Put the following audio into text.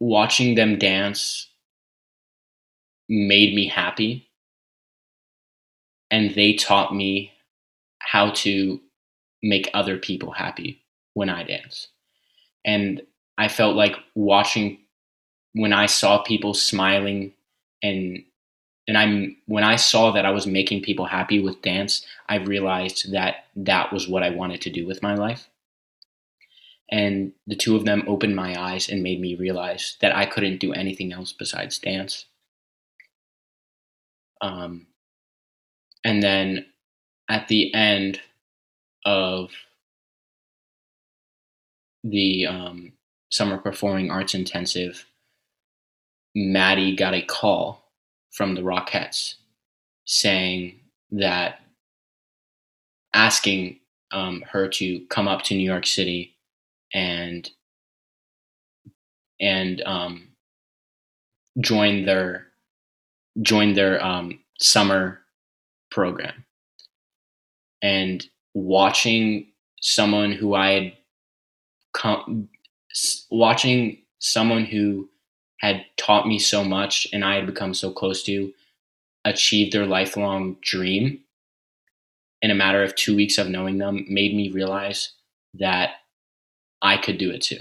watching them dance made me happy and they taught me how to make other people happy when I dance. And I felt like watching when I saw people smiling and and I'm when I saw that I was making people happy with dance, I realized that that was what I wanted to do with my life. And the two of them opened my eyes and made me realize that I couldn't do anything else besides dance. Um, and then at the end of the um, summer performing arts intensive, Maddie got a call from the Rockettes saying that asking um, her to come up to New York City and and um, join their join their um, summer program. And watching someone who I had come watching someone who had taught me so much and I had become so close to achieve their lifelong dream in a matter of two weeks of knowing them made me realize that I could do it too.